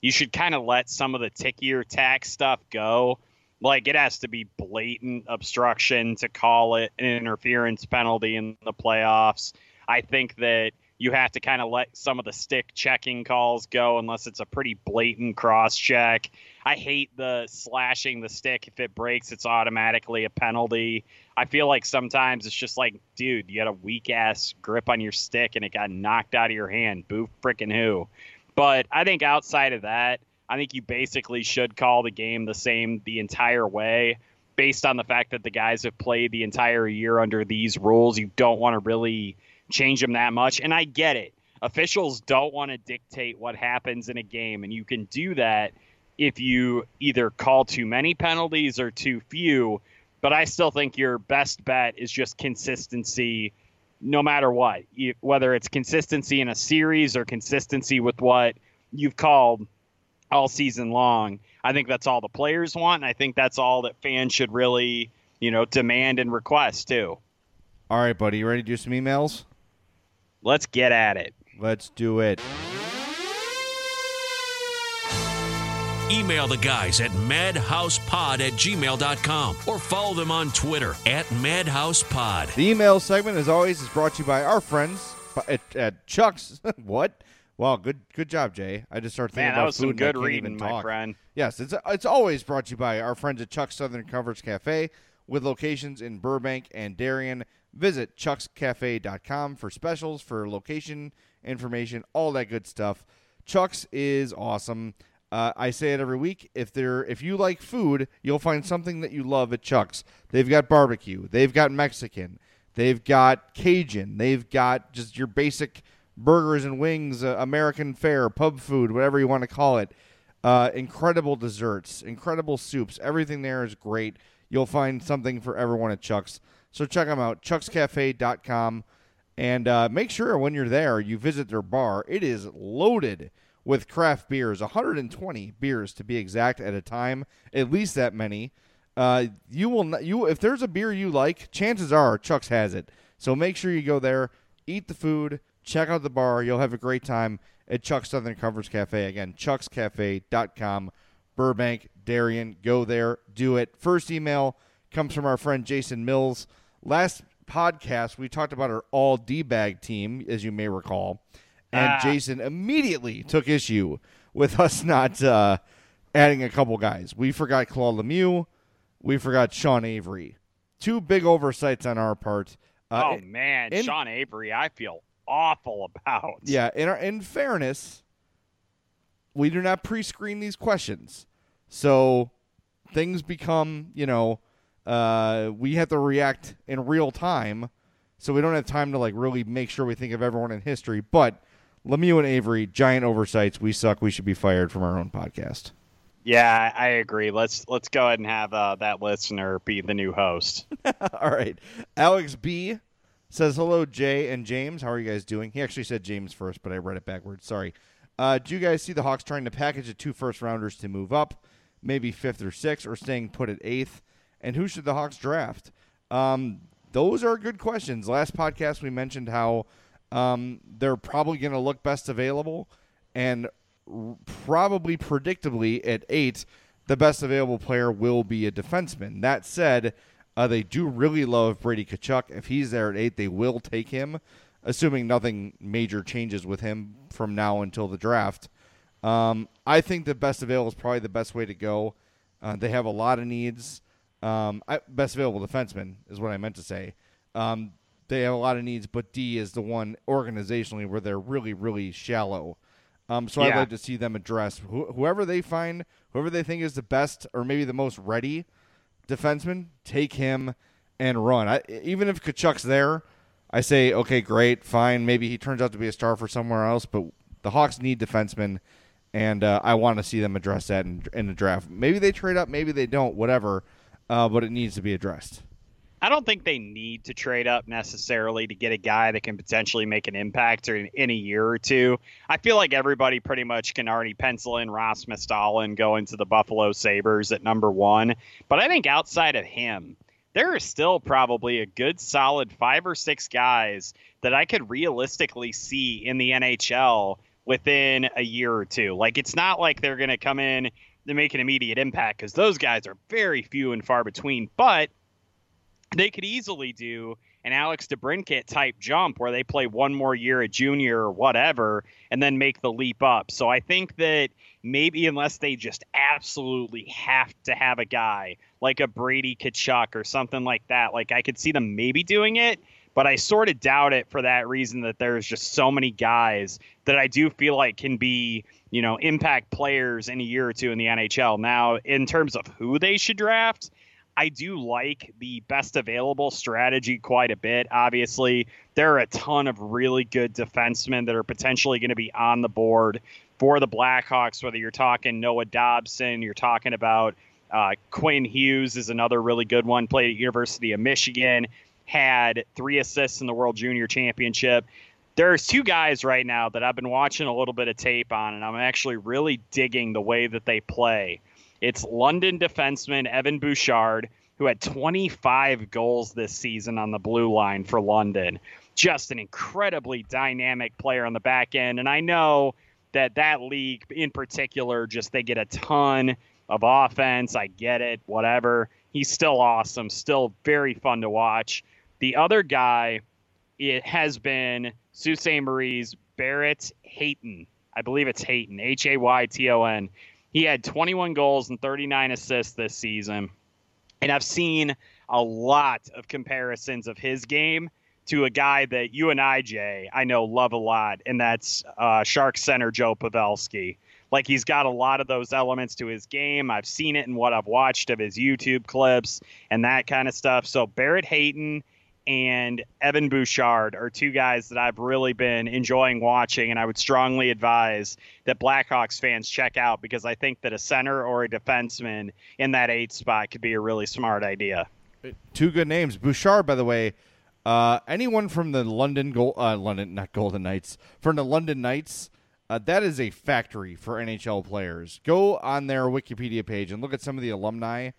you should kind of let some of the tickier tack stuff go. Like it has to be blatant obstruction to call it an interference penalty in the playoffs. I think that you have to kind of let some of the stick checking calls go unless it's a pretty blatant cross check. I hate the slashing the stick. If it breaks, it's automatically a penalty. I feel like sometimes it's just like, dude, you had a weak ass grip on your stick and it got knocked out of your hand. Boo freaking who. But I think outside of that, I think you basically should call the game the same the entire way based on the fact that the guys have played the entire year under these rules. You don't want to really change them that much. And I get it. Officials don't want to dictate what happens in a game, and you can do that if you either call too many penalties or too few. But I still think your best bet is just consistency no matter what, whether it's consistency in a series or consistency with what you've called all season long. I think that's all the players want, and I think that's all that fans should really, you know, demand and request too. All right, buddy, you ready to do some emails? Let's get at it. Let's do it. Email the guys at madhousepod at gmail.com or follow them on Twitter at madhousepod. The email segment, as always, is brought to you by our friends at, at Chuck's. what? Well, good good job, Jay. I just started thinking Man, about that was food some good reading, my talk. friend. Yes, it's it's always brought to you by our friends at Chuck's Southern Comforts Cafe with locations in Burbank and Darien. Visit chuckscafe.com for specials, for location information, all that good stuff. Chuck's is awesome. Uh, I say it every week. If they're if you like food, you'll find something that you love at Chuck's. They've got barbecue. They've got Mexican. They've got Cajun. They've got just your basic burgers and wings, uh, American fare, pub food, whatever you want to call it. Uh, incredible desserts, incredible soups. Everything there is great. You'll find something for everyone at Chuck's. So check them out, chuckscafe.com. And uh, make sure when you're there, you visit their bar. It is loaded with craft beers, 120 beers to be exact at a time, at least that many. Uh, you will not, you if there's a beer you like, chances are Chuck's has it. So make sure you go there, eat the food, check out the bar. You'll have a great time at Chuck's Southern Comforts Cafe. Again, chuckscafe.com, Burbank, Darien. Go there, do it. First email comes from our friend Jason Mills. Last podcast, we talked about our all D bag team, as you may recall. And Ah. Jason immediately took issue with us not uh, adding a couple guys. We forgot Claude Lemieux. We forgot Sean Avery. Two big oversights on our part. Uh, oh man, in- Sean Avery, I feel awful about. Yeah, in our, in fairness, we do not pre-screen these questions, so things become you know uh, we have to react in real time, so we don't have time to like really make sure we think of everyone in history. But Lemieux and Avery, giant oversights. We suck. We should be fired from our own podcast. Yeah, I agree. Let's let's go ahead and have uh, that listener be the new host. All right. Alex B says hello, Jay and James. How are you guys doing? He actually said James first, but I read it backwards. Sorry. Uh, do you guys see the Hawks trying to package the two first rounders to move up, maybe fifth or sixth, or staying put at eighth? And who should the Hawks draft? Um, those are good questions. Last podcast we mentioned how um, they're probably going to look best available, and r- probably predictably at eight, the best available player will be a defenseman. That said, uh, they do really love Brady Tkachuk. If he's there at eight, they will take him, assuming nothing major changes with him from now until the draft. Um, I think the best available is probably the best way to go. Uh, they have a lot of needs. Um, I, best available defenseman is what I meant to say. Um, they have a lot of needs, but D is the one organizationally where they're really, really shallow. Um, so I'd like to see them address wh- whoever they find, whoever they think is the best or maybe the most ready defenseman, take him and run. I, even if Tkachuk's there, I say, okay, great, fine. Maybe he turns out to be a star for somewhere else, but the Hawks need defensemen, and uh, I want to see them address that in, in the draft. Maybe they trade up, maybe they don't, whatever, uh, but it needs to be addressed. I don't think they need to trade up necessarily to get a guy that can potentially make an impact in, in a year or two. I feel like everybody pretty much can already pencil in Rasmus Dahlin going to the Buffalo Sabres at number one. But I think outside of him, there are still probably a good solid five or six guys that I could realistically see in the NHL within a year or two. Like it's not like they're going to come in to make an immediate impact because those guys are very few and far between. But they could easily do an Alex DeBrincat type jump where they play one more year at junior or whatever and then make the leap up. So I think that maybe unless they just absolutely have to have a guy like a Brady Tkachuk or something like that, like I could see them maybe doing it, but I sort of doubt it for that reason that there's just so many guys that I do feel like can be, you know, impact players in a year or two in the NHL. Now, in terms of who they should draft, I do like the best available strategy quite a bit. Obviously, there are a ton of really good defensemen that are potentially going to be on the board for the Blackhawks, whether you're talking Noah Dobson, you're talking about uh, Quinn Hughes is another really good one, played at University of Michigan, had three assists in the World Junior Championship. There's two guys right now that I've been watching a little bit of tape on, and I'm actually really digging the way that they play. It's London defenseman Evan Bouchard, who had 25 goals this season on the blue line for London. Just an incredibly dynamic player on the back end. And I know that that league in particular, just they get a ton of offense. I get it, whatever. He's still awesome, still very fun to watch. The other guy, it has been Sault Ste. Marie's Barrett Hayton. I believe it's Hayton, H A Y T O N. He had 21 goals and 39 assists this season. And I've seen a lot of comparisons of his game to a guy that you and I, Jay, I know love a lot, and that's uh, Shark center Joe Pavelski. Like he's got a lot of those elements to his game. I've seen it in what I've watched of his YouTube clips and that kind of stuff. So Barrett Hayton and Evan Bouchard are two guys that I've really been enjoying watching, and I would strongly advise that Blackhawks fans check out because I think that a center or a defenseman in that eight spot could be a really smart idea. Two good names. Bouchard, by the way, uh, anyone from the London Gold, uh, London, not Golden Knights, from the London Knights, uh, that is a factory for NHL players. Go on their Wikipedia page and look at some of the alumni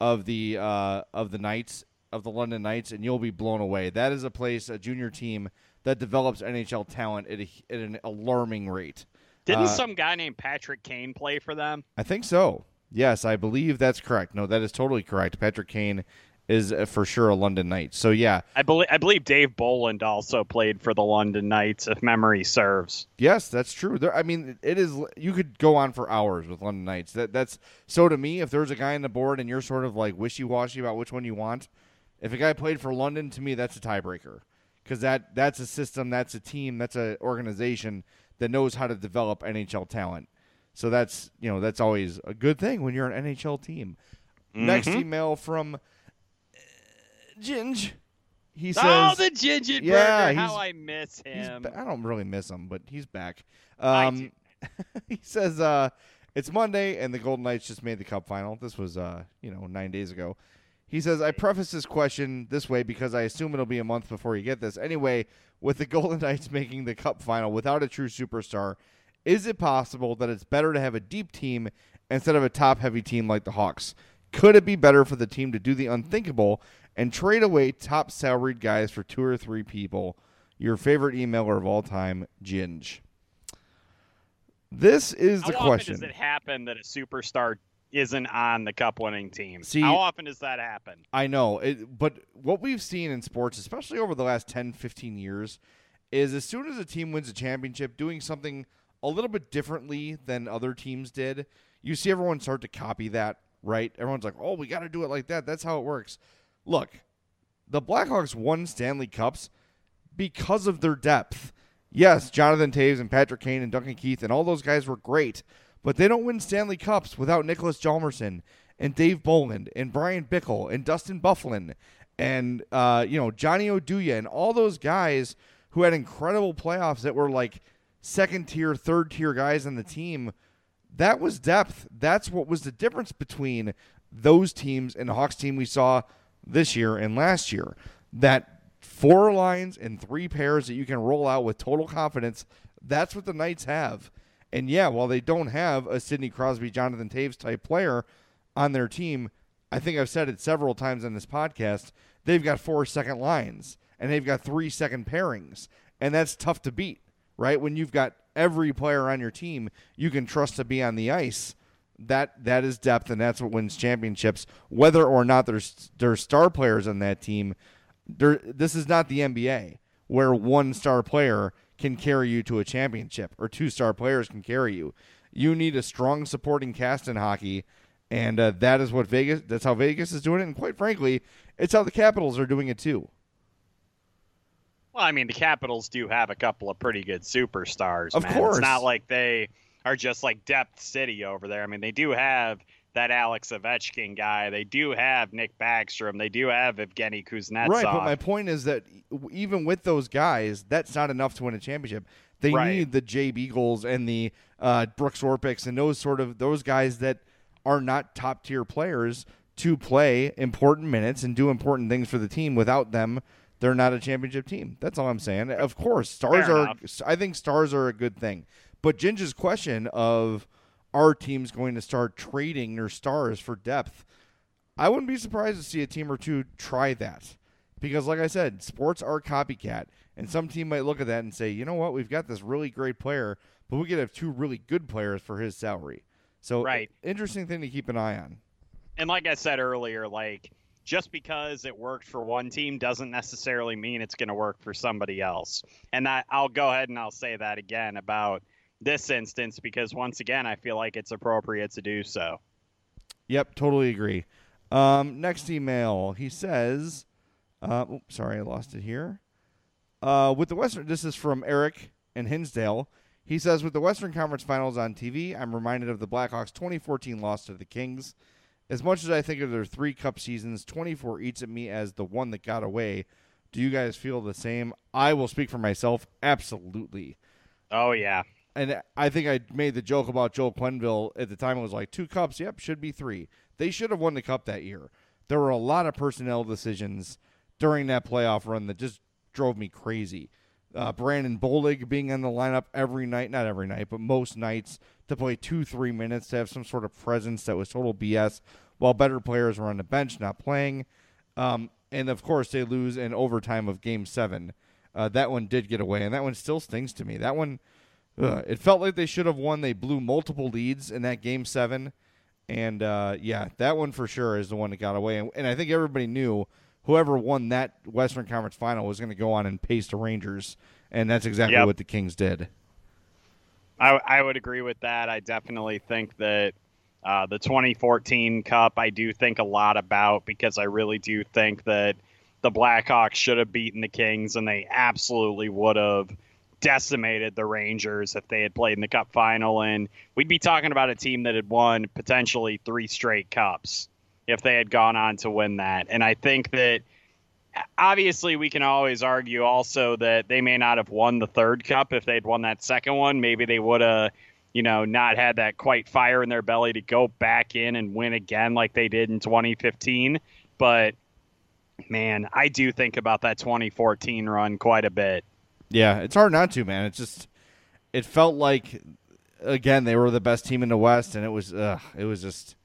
of the uh, of the Knights of the London Knights, and you'll be blown away. That is a place, a junior team that develops NHL talent at, a, at an alarming rate. Didn't Uh, some guy named Patrick Kane play for them? I think so. Yes, I believe that's correct. No, that is totally correct. Patrick Kane is uh, for sure a London Knight. So yeah, I believe I believe Dave Bolland also played for the London Knights, if memory serves. Yes, that's true. There, I mean, it is. You could go on for hours with London Knights. That that's so to me. If there's a guy on the board and you're sort of like wishy washy about which one you want, if a guy played for London, to me that's a tiebreaker because that that's a system, that's a team, that's an organization that knows how to develop NHL talent. So that's you know that's always a good thing when you're an NHL team. Next email from uh, Ginge. He says, oh, the Ginger Yeah, Burger! How I miss him. I don't really miss him, but he's back. Um, he says uh, it's Monday and the Golden Knights just made the Cup final. This was uh, you know nine days ago. He says I preface this question this way because I assume it'll be a month before you get this. Anyway, with the Golden Knights making the Cup final without a true superstar, is it possible that it's better to have a deep team instead of a top-heavy team like the Hawks? Could it be better for the team to do the unthinkable and trade away top salaried guys for two or three people? Your favorite emailer of all time, Ginge. This is the How question. often does it happen that a superstar isn't on the cup-winning team? See- How often does that happen? I know, it, but what we've seen in sports, especially over the last 10, 15 years, is as soon as a team wins a championship, doing something a little bit differently than other teams did, you see everyone start to copy that, right? Everyone's like, oh, we got to do it like that. That's how it works. Look, the Blackhawks won Stanley Cups because of their depth. Yes, Jonathan Toews and Patrick Kane and Duncan Keith and all those guys were great, but they don't win Stanley Cups without Niklas Hjalmarsson and Dave Bolland and Bryan Bickell and Dustin Byfuglien and uh, you know Johnny Oduya and all those guys who had incredible playoffs that were like second tier, third tier guys on the team. That was depth. That's what was the difference between those teams and the Hawks team we saw this year and last year. That four lines and three pairs that you can roll out with total confidence. That's what the Knights have. And yeah, while they don't have a Sidney Crosby, Jonathan Toews type player on their team, I think I've said it several times on this podcast. They've got four second lines and they've got three second pairings. And that's tough to beat, right? When you've got every player on your team you can trust to be on the ice. That that is depth, and that's what wins championships. Whether or not there's there's star players on that team, there, this is not the NBA where one star player can carry you to a championship or two star players can carry you. You need a strong supporting cast in hockey, and uh, that is what Vegas. That's how Vegas is doing it, and quite frankly, it's how the Capitals are doing it too. Well, I mean, the Capitals do have a couple of pretty good superstars. Of man. course. it's not like they are just like depth city over there. I mean, they do have that Alex Ovechkin guy. They do have Nick Backstrom. They do have Evgeny Kuznetsov. Right, but my point is that even with those guys, that's not enough to win a championship. They Right. need the Jay Beagles and the uh, Brooks Orpik and those sort of those guys that are not top tier players to play important minutes and do important things for the team. Without them, they're not a championship team. That's all I'm saying. Of course, stars Fair are. enough. I think stars are a good thing. But Ginger's question of are teams going to start trading their stars for depth? I wouldn't be surprised to see a team or two try that. Because, like I said, sports are copycat. And some team might look at that and say, you know what, we've got this really great player, but we could have two really good players for his salary. So, Right. interesting thing to keep an eye on. and like I said earlier, like just because it worked for one team doesn't necessarily mean it's going to work for somebody else. And I, I'll go ahead and I'll say that again about this instance because once again, I feel like it's appropriate to do so. Yep, totally agree. Um, next email, he says, uh, oops, sorry, I lost it here. Uh, with the Western, this is from Eric in Hinsdale. He says, with the Western Conference Finals on TV, I'm reminded of the Blackhawks' 2014 loss to the Kings. As much as I think of their three cup seasons, 24 eats at me as the one that got away. Do you guys feel the same? I will speak for myself. Absolutely. Oh, yeah. And I think I made the joke about Joel Quenneville at the time. It was like, two cups, yep, should be three. They should have won the cup that year. There were a lot of personnel decisions during that playoff run that just drove me crazy. Uh, Brandon Bollig being in the lineup every night, not every night, but most nights to play two, three minutes to have some sort of presence that was total BS, while better players were on the bench not playing. Um, and of course, they lose in overtime of Game Seven. Uh, that one did get away, and that one still stings to me. That one, ugh, it felt like they should have won. They blew multiple leads in that Game Seven, and uh, yeah, that one for sure is the one that got away. And, and I think everybody knew whoever won that Western Conference Final was going to go on and pace the Rangers, and that's exactly Yep. what the Kings did. I, I would agree with that. I definitely think that uh, the 2014 Cup, I do think a lot about because I really do think that the Blackhawks should have beaten the Kings and they absolutely would have decimated the Rangers if they had played in the Cup final. And we'd be talking about a team that had won potentially three straight Cups if they had gone on to win that. And I think that obviously we can always argue also that they may not have won the third cup if they'd won that second one maybe they would have you know not had that quite fire in their belly to go back in and win again like they did in 2015 but man i do think about that 2014 run quite a bit Yeah, it's hard not to, man. It's just it felt like again they were the best team in the West, and it was uh, it was just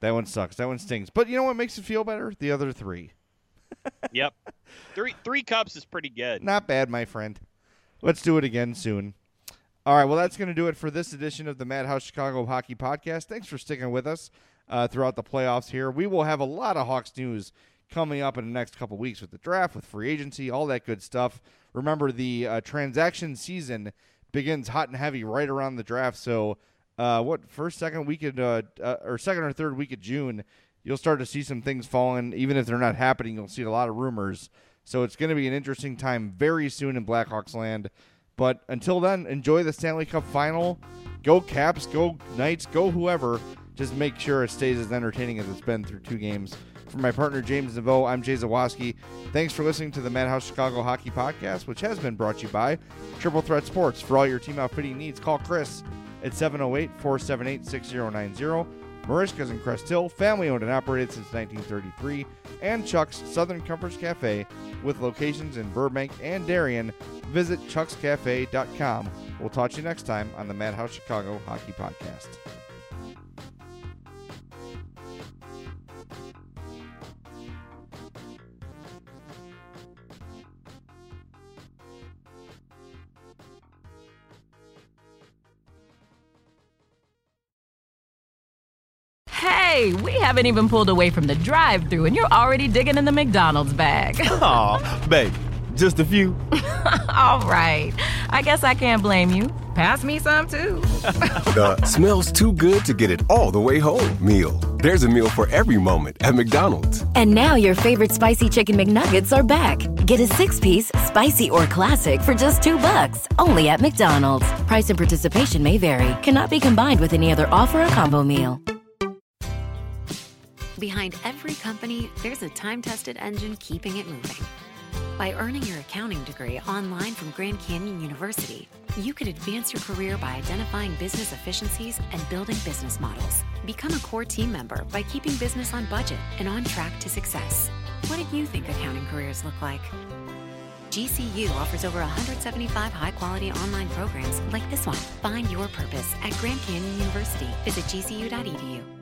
that one sucks. That one stings. But you know what makes it feel better? The other three, yep three three cups is pretty good not bad, my friend. Let's do it again soon. All right, well that's going to do it for this edition of the Madhouse Chicago Hockey Podcast. Thanks for sticking with us uh, throughout the playoffs. Here, we will have a lot of Hawks news coming up in the next couple weeks with the draft, with free agency, all that good stuff. Remember, the uh, transaction season begins hot and heavy right around the draft. So, uh, what first, second week of, uh, uh, or second or third week of June, you'll start to see some things falling. Even if they're not happening, you'll see a lot of rumors. So it's going to be an interesting time very soon in Blackhawks land. But until then, enjoy the Stanley Cup final. Go Caps, go Knights, go whoever. Just make sure it stays as entertaining as it's been through two games. For my partner James Neveau, I'm Jay Zawaski. Thanks for listening to the Madhouse Chicago Hockey Podcast, which has been brought to you by Triple Threat Sports. For all your team outfitting needs, call Chris at 708 478 6090. Merichka's in Crest Hill, family owned and operated since 1933, and Chuck's Southern Comforts Cafe with locations in Burbank and Darien. Visit chuckscafe.com. We'll talk to you next time on the Madhouse Chicago Hockey Podcast. Hey, we haven't even pulled away from the drive thru and you're already digging in the McDonald's bag. Aw, babe, just a few. All right. I guess I can't blame you. Pass me some too. The smells too good to get it all the way home meal. There's a meal for every moment at McDonald's. And now your favorite spicy chicken McNuggets are back. Get a six-piece, spicy or classic for just two bucks, only at McDonald's. Price and participation may vary. Cannot be combined with any other offer or combo meal. Behind every company, there's a time tested engine keeping it moving. By earning your accounting degree online from Grand Canyon University, you could advance your career by identifying business efficiencies and building business models. Become a core team member by keeping business on budget and on track to success. What do you think accounting careers look like? GCU offers over 175 high quality online programs like this one. Find your purpose at Grand Canyon University. Visit gcu.edu.